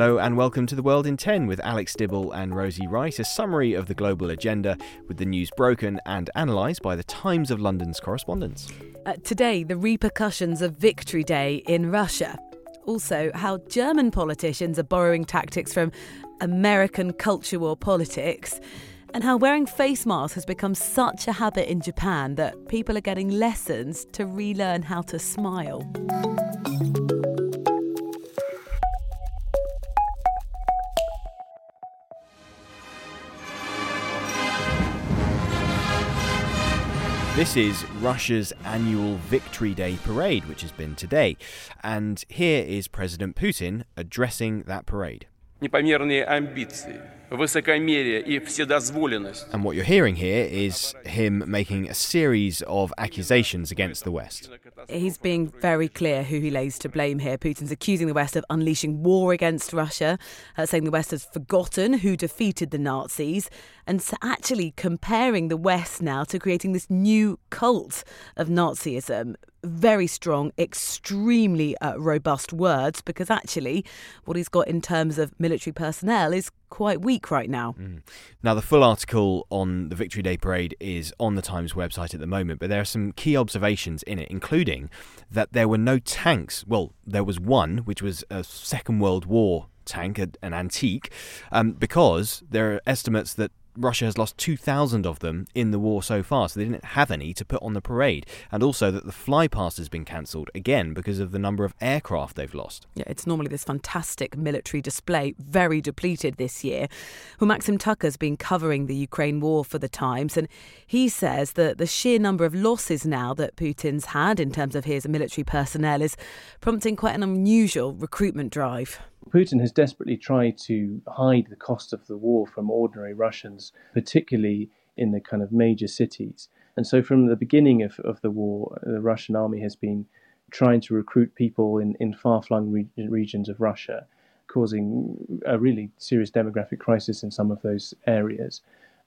Hello and welcome to The World in 10 with Alex Dibble and Rosie Wright, a summary of the global agenda with the news broken and analysed by the Times of London's correspondents. Uh, today, the repercussions of Victory Day in Russia. Also, how German politicians are borrowing tactics from American culture war politics. And how wearing face masks has become such a habit in Japan that people are getting lessons to relearn how to smile. This is Russia's annual Victory Day parade, which has been today. And here is President Putin addressing that parade. непомерные амбиции, высокомерие и вседозволенность. And what you're hearing here is him making a series of accusations against the West. He's being very clear who he lays to blame here. Putin's accusing the West of unleashing war against Russia, uh, saying the West has forgotten who defeated the Nazis, and s- actually comparing the West now to creating this new cult of Nazism. Very strong, extremely uh, robust words, because actually, what he's got in terms of military personnel is quite weak right now. Now, the full article on the Victory Day parade is on the Times website at the moment, but there are some key observations in it, including that there were no tanks. Well, there was one, which was a Second World War tank, an antique, um, because there are estimates that Russia has lost 2,000 of them in the war so far, so they didn't have any to put on the parade. And also that the flypast has been cancelled again because of the number of aircraft they've lost. Yeah, it's normally this fantastic military display, very depleted this year. Well, Maxim Tucker's been covering the Ukraine war for the Times, and he says that the sheer number of losses now that Putin's had in terms of his military personnel is prompting quite an unusual recruitment drive. Putin has desperately tried to hide the cost of the war from ordinary Russians, particularly in the kind of major cities. And so, from the beginning of, of the war, the Russian army has been trying to recruit people in, in far flung re- regions of Russia, causing a really serious demographic crisis in some of those areas.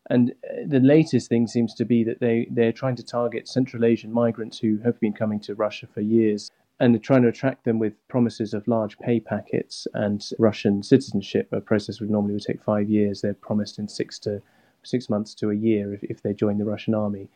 And uh, the latest thing seems to be that they, they're trying to target Central Asian migrants who have been coming to Russia for years and they're trying to attract them with promises of large pay packets and Russian citizenship, a process which normally would take five years. They're promised in six to six months to a year if, if they join the Russian army.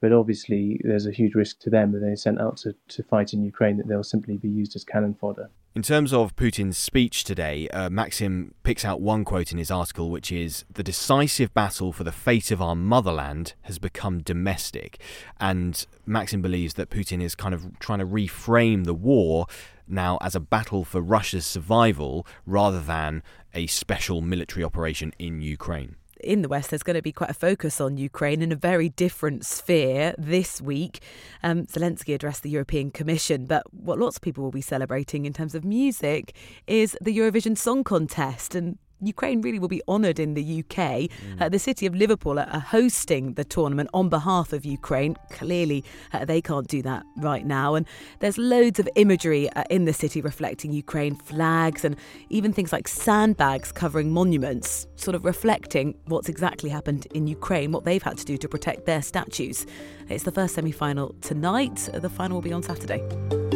But obviously, there's a huge risk to them that they're sent out to, to fight in Ukraine that they'll simply be used as cannon fodder. In terms of Putin's speech today, uh, Maxim picks out one quote in his article, which is The decisive battle for the fate of our motherland has become domestic. And Maxim believes that Putin is kind of trying to reframe the war now as a battle for Russia's survival rather than a special military operation in Ukraine in the West, there's going to be quite a focus on Ukraine in a very different sphere this week. Um, Zelensky addressed the European Commission, but what lots of people will be celebrating in terms of music is the Eurovision Song Contest. And Ukraine really will be honoured in the UK. Mm. Uh, the city of Liverpool are hosting the tournament on behalf of Ukraine. Clearly, uh, they can't do that right now. And there's loads of imagery uh, in the city reflecting Ukraine flags and even things like sandbags covering monuments, sort of reflecting what's exactly happened in Ukraine, what they've had to do to protect their statues. It's the first semi final tonight, the final will be on Saturday.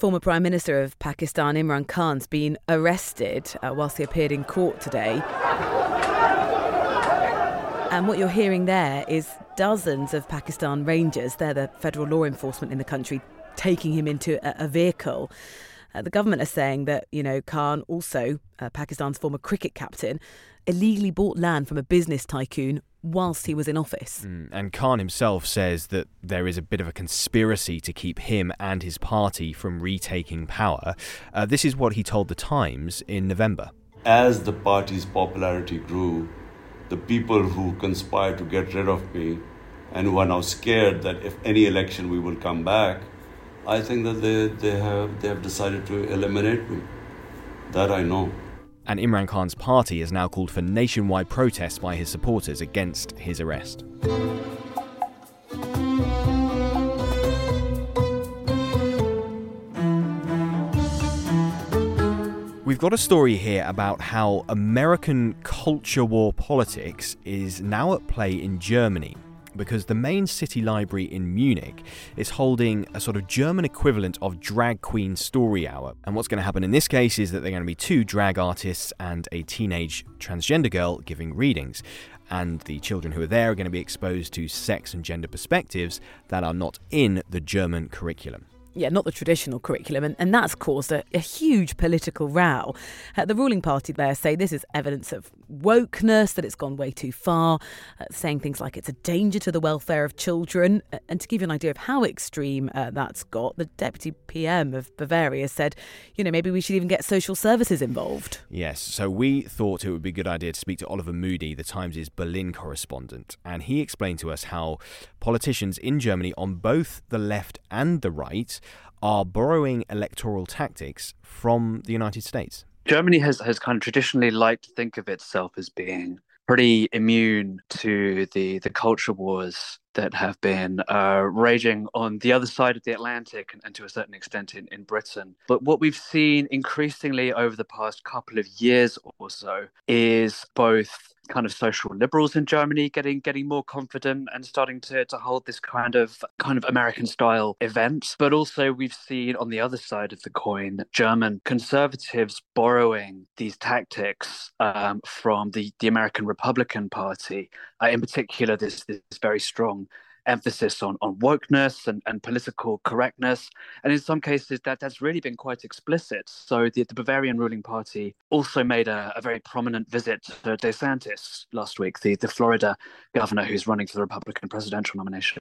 Former Prime Minister of Pakistan, Imran Khan's been arrested uh, whilst he appeared in court today. And what you're hearing there is dozens of Pakistan Rangers, they're the federal law enforcement in the country, taking him into a, a vehicle. Uh, the government are saying that, you know, Khan, also uh, Pakistan's former cricket captain, illegally bought land from a business tycoon whilst he was in office. Mm, and Khan himself says that there is a bit of a conspiracy to keep him and his party from retaking power. Uh, this is what he told The Times in November. As the party's popularity grew, the people who conspired to get rid of me and who are now scared that if any election we will come back, I think that they, they have they have decided to eliminate me. That I know. And Imran Khan's party has now called for nationwide protests by his supporters against his arrest. We've got a story here about how American culture war politics is now at play in Germany because the main city library in Munich is holding a sort of German equivalent of Drag Queen Story Hour. And what's going to happen in this case is that they're going to be two drag artists and a teenage transgender girl giving readings. And the children who are there are going to be exposed to sex and gender perspectives that are not in the German curriculum yeah, not the traditional curriculum, and, and that's caused a, a huge political row. Uh, the ruling party there say this is evidence of wokeness, that it's gone way too far, uh, saying things like it's a danger to the welfare of children. And to give you an idea of how extreme uh, that's got, the deputy PM of Bavaria said, you know, maybe we should even get social services involved. Yes, so we thought it would be a good idea to speak to Oliver Moody, the Times' Berlin correspondent, and he explained to us how politicians in Germany on both the left and the right are borrowing electoral tactics from the United States. Germany has, has kind of traditionally liked to think of itself as being pretty immune to the, the culture wars that have been uh, raging on the other side of the Atlantic and, and, to a certain extent in, in Britain. But what we've seen increasingly over the past couple of years or so is both kind of social liberals in Germany getting getting more confident and starting to, to hold this kind of kind of American style event. But also we've seen on the other side of the coin German conservatives borrowing these tactics um, from the, the American Republican Party. Uh, in particular, this this very strong emphasis on, on wokeness and, and political correctness. And in some cases, that, that's really been quite explicit. So the, the Bavarian ruling party also made a, a very prominent visit to DeSantis last week, the, the Florida governor who's running for the Republican presidential nomination.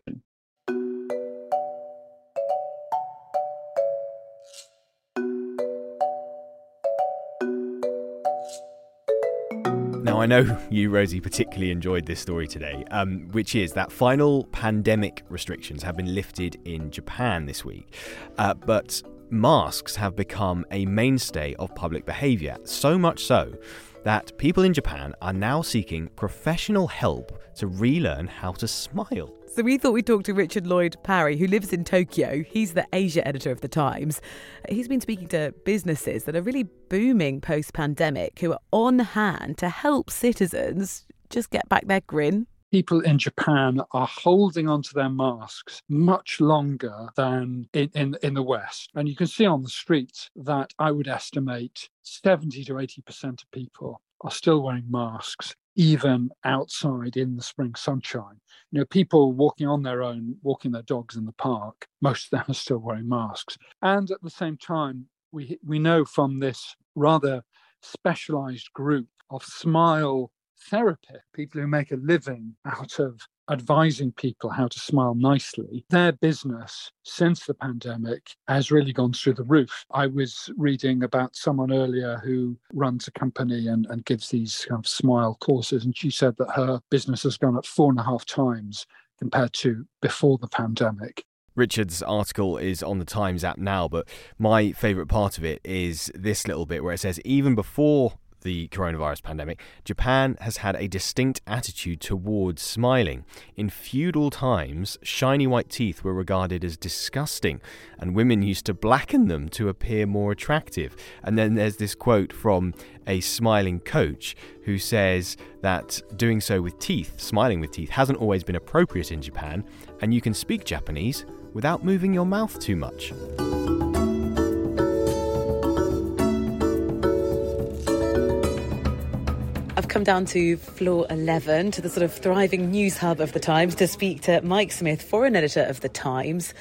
Now, I know you, Rosie, particularly enjoyed this story today, um, which is that final pandemic restrictions have been lifted in Japan this week. Uh, but masks have become a mainstay of public behaviour, so much so that people in Japan are now seeking professional help to relearn how to smile. So we thought we'd talk to Richard Lloyd Parry, who lives in Tokyo. He's the Asia editor of The Times. He's been speaking to businesses that are really booming post pandemic who are on hand to help citizens just get back their grin people in Japan are holding onto their masks much longer than in, in, in, the West. And you can see on the streets that I would estimate 70 to 80% of people are still wearing masks even outside in the spring sunshine. You know, people walking on their own, walking their dogs in the park, most of them are still wearing masks. And at the same time, we, we know from this rather specialized group of smile therapy, people who make a living out of advising people how to smile nicely, their business since the pandemic has really gone through the roof. I was reading about someone earlier who runs a company and, and gives these kind of smile courses, and she said that her business has gone up four and a half times compared to before the pandemic. Richard's article is on the Times app now, but my favourite part of it is this little bit where it says even before the coronavirus pandemic, Japan has had a distinct attitude towards smiling. In feudal times, shiny white teeth were regarded as disgusting, and women used to blacken them to appear more attractive. And then there's this quote from a smiling coach who says that doing so with teeth, smiling with teeth, hasn't always been appropriate in Japan, and you can speak Japanese without moving your mouth too much. Come down to floor 11 to the sort of thriving news hub of the Times to speak to Mike Smith, foreign editor of the Times.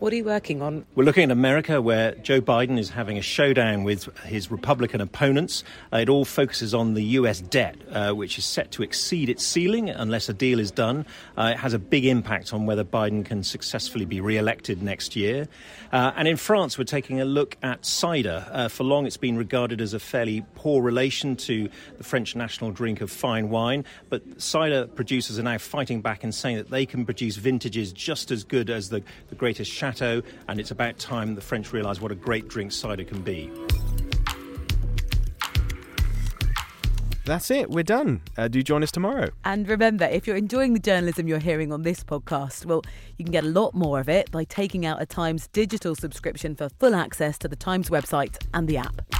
What are you working on? We're looking at America, where Joe Biden is having a showdown with his Republican opponents. Uh, it all focuses on the U.S. debt, uh, which is set to exceed its ceiling unless a deal is done. Uh, it has a big impact on whether Biden can successfully be re elected next year. Uh, and in France, we're taking a look at cider. Uh, for long, it's been regarded as a fairly poor relation to the French national drink of fine wine. But cider producers are now fighting back and saying that they can produce vintages just as good as the, the greatest Chateau Chateau, and it's about time the French realise what a great drink cider can be. That's it. We're done. Uh, do join us tomorrow. And remember, if you're enjoying the journalism you're hearing on this podcast, well, you can get a lot more of it by taking out a Times digital subscription for full access to the Times website and the app.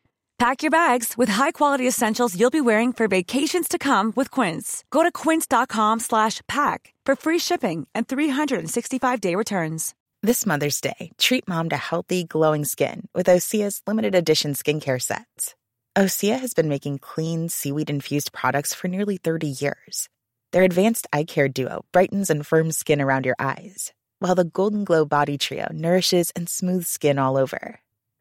Pack your bags with high-quality essentials you'll be wearing for vacations to come with Quince. Go to quince.com slash pack for free shipping and 365-day returns. This Mother's Day, treat mom to healthy, glowing skin with Osea's limited edition skincare sets. Osea has been making clean, seaweed-infused products for nearly 30 years. Their advanced eye care duo brightens and firms skin around your eyes, while the Golden Glow Body Trio nourishes and smooths skin all over.